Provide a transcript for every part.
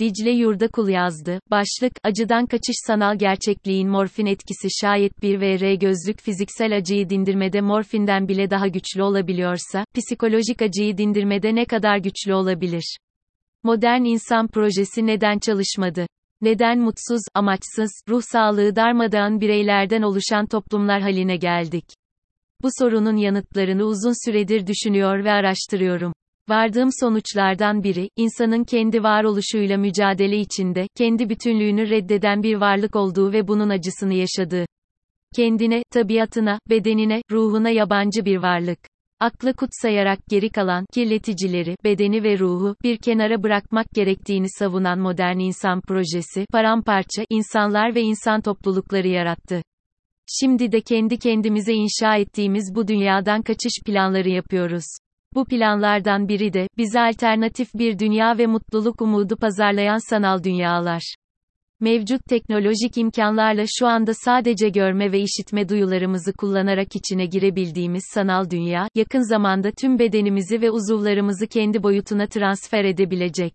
Dicle Yurdakul yazdı. Başlık, acıdan kaçış sanal gerçekliğin morfin etkisi şayet bir VR gözlük fiziksel acıyı dindirmede morfinden bile daha güçlü olabiliyorsa, psikolojik acıyı dindirmede ne kadar güçlü olabilir? Modern insan projesi neden çalışmadı? Neden mutsuz, amaçsız, ruh sağlığı darmadağın bireylerden oluşan toplumlar haline geldik? Bu sorunun yanıtlarını uzun süredir düşünüyor ve araştırıyorum. Vardığım sonuçlardan biri, insanın kendi varoluşuyla mücadele içinde, kendi bütünlüğünü reddeden bir varlık olduğu ve bunun acısını yaşadığı. Kendine, tabiatına, bedenine, ruhuna yabancı bir varlık. Aklı kutsayarak geri kalan, kirleticileri, bedeni ve ruhu, bir kenara bırakmak gerektiğini savunan modern insan projesi, paramparça, insanlar ve insan toplulukları yarattı. Şimdi de kendi kendimize inşa ettiğimiz bu dünyadan kaçış planları yapıyoruz. Bu planlardan biri de, bize alternatif bir dünya ve mutluluk umudu pazarlayan sanal dünyalar. Mevcut teknolojik imkanlarla şu anda sadece görme ve işitme duyularımızı kullanarak içine girebildiğimiz sanal dünya, yakın zamanda tüm bedenimizi ve uzuvlarımızı kendi boyutuna transfer edebilecek.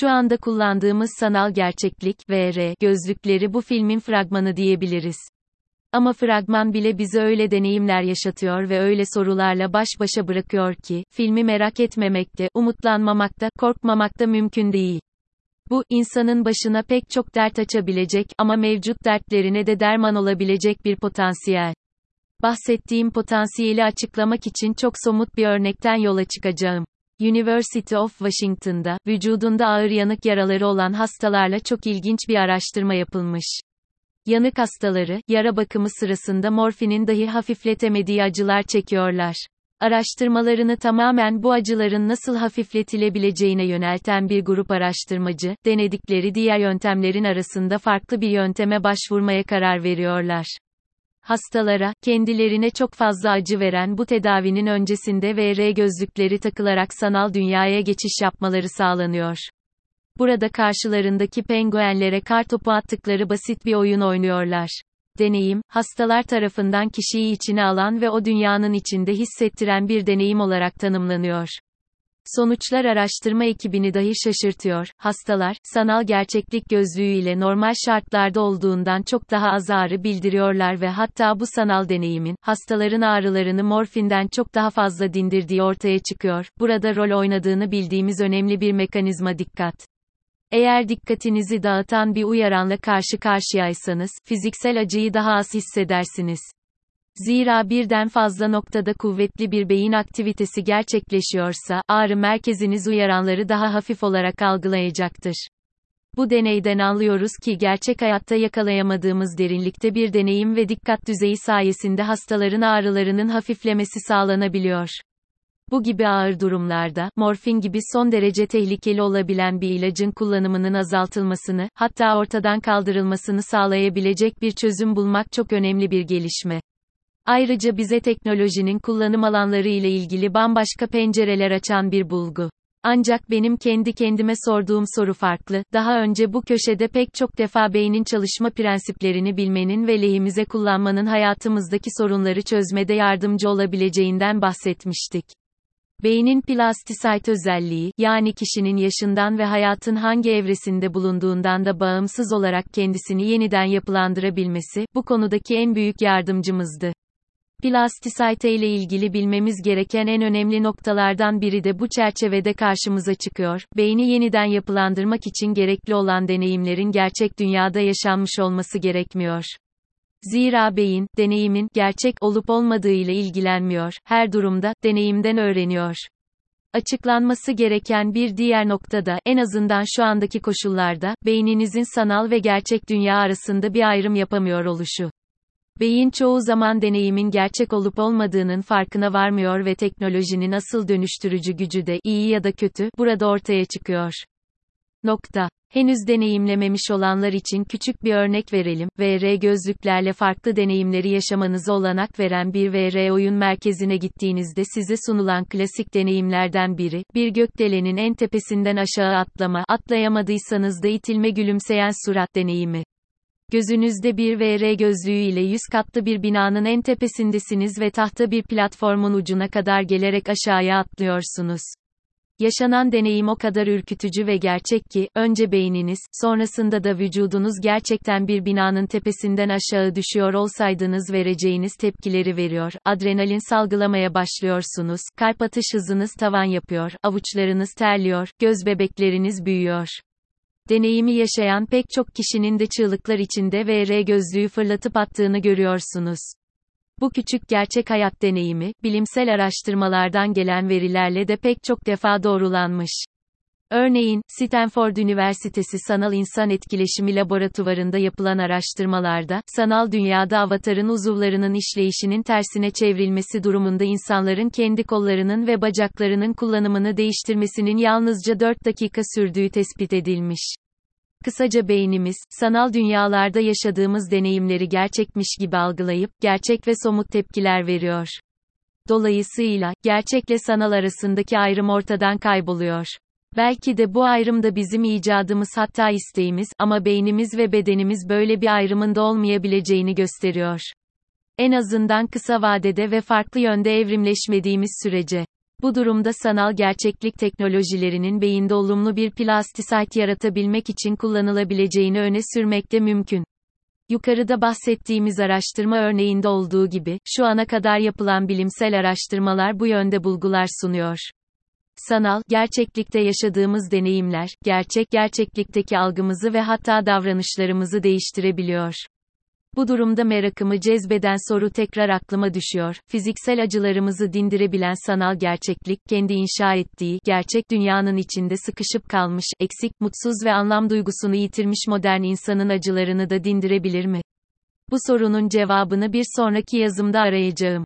Şu anda kullandığımız sanal gerçeklik, VR, gözlükleri bu filmin fragmanı diyebiliriz. Ama fragman bile bize öyle deneyimler yaşatıyor ve öyle sorularla baş başa bırakıyor ki, filmi merak etmemekte, umutlanmamakta, korkmamakta mümkün değil. Bu, insanın başına pek çok dert açabilecek ama mevcut dertlerine de derman olabilecek bir potansiyel. Bahsettiğim potansiyeli açıklamak için çok somut bir örnekten yola çıkacağım. University of Washington'da, vücudunda ağır yanık yaraları olan hastalarla çok ilginç bir araştırma yapılmış. Yanık hastaları, yara bakımı sırasında morfinin dahi hafifletemediği acılar çekiyorlar. Araştırmalarını tamamen bu acıların nasıl hafifletilebileceğine yönelten bir grup araştırmacı, denedikleri diğer yöntemlerin arasında farklı bir yönteme başvurmaya karar veriyorlar. Hastalara, kendilerine çok fazla acı veren bu tedavinin öncesinde VR gözlükleri takılarak sanal dünyaya geçiş yapmaları sağlanıyor. Burada karşılarındaki penguenlere kar topu attıkları basit bir oyun oynuyorlar. Deneyim, hastalar tarafından kişiyi içine alan ve o dünyanın içinde hissettiren bir deneyim olarak tanımlanıyor. Sonuçlar araştırma ekibini dahi şaşırtıyor. Hastalar, sanal gerçeklik gözlüğü ile normal şartlarda olduğundan çok daha az ağrı bildiriyorlar ve hatta bu sanal deneyimin, hastaların ağrılarını morfinden çok daha fazla dindirdiği ortaya çıkıyor. Burada rol oynadığını bildiğimiz önemli bir mekanizma dikkat. Eğer dikkatinizi dağıtan bir uyaranla karşı karşıyaysanız, fiziksel acıyı daha az hissedersiniz. Zira birden fazla noktada kuvvetli bir beyin aktivitesi gerçekleşiyorsa, ağrı merkeziniz uyaranları daha hafif olarak algılayacaktır. Bu deneyden anlıyoruz ki gerçek hayatta yakalayamadığımız derinlikte bir deneyim ve dikkat düzeyi sayesinde hastaların ağrılarının hafiflemesi sağlanabiliyor. Bu gibi ağır durumlarda, morfin gibi son derece tehlikeli olabilen bir ilacın kullanımının azaltılmasını, hatta ortadan kaldırılmasını sağlayabilecek bir çözüm bulmak çok önemli bir gelişme. Ayrıca bize teknolojinin kullanım alanları ile ilgili bambaşka pencereler açan bir bulgu. Ancak benim kendi kendime sorduğum soru farklı. Daha önce bu köşede pek çok defa beynin çalışma prensiplerini bilmenin ve lehimize kullanmanın hayatımızdaki sorunları çözmede yardımcı olabileceğinden bahsetmiştik. Beynin plastisite özelliği, yani kişinin yaşından ve hayatın hangi evresinde bulunduğundan da bağımsız olarak kendisini yeniden yapılandırabilmesi, bu konudaki en büyük yardımcımızdı. Plastisite ile ilgili bilmemiz gereken en önemli noktalardan biri de bu çerçevede karşımıza çıkıyor. Beyni yeniden yapılandırmak için gerekli olan deneyimlerin gerçek dünyada yaşanmış olması gerekmiyor. Zira beyin, deneyimin, gerçek olup olmadığı ile ilgilenmiyor, her durumda, deneyimden öğreniyor. Açıklanması gereken bir diğer nokta da, en azından şu andaki koşullarda, beyninizin sanal ve gerçek dünya arasında bir ayrım yapamıyor oluşu. Beyin çoğu zaman deneyimin gerçek olup olmadığının farkına varmıyor ve teknolojinin asıl dönüştürücü gücü de, iyi ya da kötü, burada ortaya çıkıyor. Nokta. Henüz deneyimlememiş olanlar için küçük bir örnek verelim. VR gözlüklerle farklı deneyimleri yaşamanıza olanak veren bir VR oyun merkezine gittiğinizde size sunulan klasik deneyimlerden biri, bir gökdelenin en tepesinden aşağı atlama, atlayamadıysanız da itilme gülümseyen surat deneyimi. Gözünüzde bir VR gözlüğü ile 100 katlı bir binanın en tepesindesiniz ve tahta bir platformun ucuna kadar gelerek aşağıya atlıyorsunuz. Yaşanan deneyim o kadar ürkütücü ve gerçek ki, önce beyniniz, sonrasında da vücudunuz gerçekten bir binanın tepesinden aşağı düşüyor olsaydınız vereceğiniz tepkileri veriyor, adrenalin salgılamaya başlıyorsunuz, kalp atış hızınız tavan yapıyor, avuçlarınız terliyor, göz bebekleriniz büyüyor. Deneyimi yaşayan pek çok kişinin de çığlıklar içinde VR gözlüğü fırlatıp attığını görüyorsunuz. Bu küçük gerçek hayat deneyimi, bilimsel araştırmalardan gelen verilerle de pek çok defa doğrulanmış. Örneğin, Stanford Üniversitesi Sanal İnsan Etkileşimi Laboratuvarında yapılan araştırmalarda, sanal dünyada avatarın uzuvlarının işleyişinin tersine çevrilmesi durumunda insanların kendi kollarının ve bacaklarının kullanımını değiştirmesinin yalnızca 4 dakika sürdüğü tespit edilmiş. Kısaca beynimiz, sanal dünyalarda yaşadığımız deneyimleri gerçekmiş gibi algılayıp, gerçek ve somut tepkiler veriyor. Dolayısıyla, gerçekle sanal arasındaki ayrım ortadan kayboluyor. Belki de bu ayrım da bizim icadımız hatta isteğimiz ama beynimiz ve bedenimiz böyle bir ayrımın da olmayabileceğini gösteriyor. En azından kısa vadede ve farklı yönde evrimleşmediğimiz sürece. Bu durumda sanal gerçeklik teknolojilerinin beyinde olumlu bir plastisite yaratabilmek için kullanılabileceğini öne sürmek de mümkün. Yukarıda bahsettiğimiz araştırma örneğinde olduğu gibi, şu ana kadar yapılan bilimsel araştırmalar bu yönde bulgular sunuyor. Sanal, gerçeklikte yaşadığımız deneyimler, gerçek gerçeklikteki algımızı ve hatta davranışlarımızı değiştirebiliyor. Bu durumda merakımı cezbeden soru tekrar aklıma düşüyor. Fiziksel acılarımızı dindirebilen sanal gerçeklik, kendi inşa ettiği, gerçek dünyanın içinde sıkışıp kalmış, eksik, mutsuz ve anlam duygusunu yitirmiş modern insanın acılarını da dindirebilir mi? Bu sorunun cevabını bir sonraki yazımda arayacağım.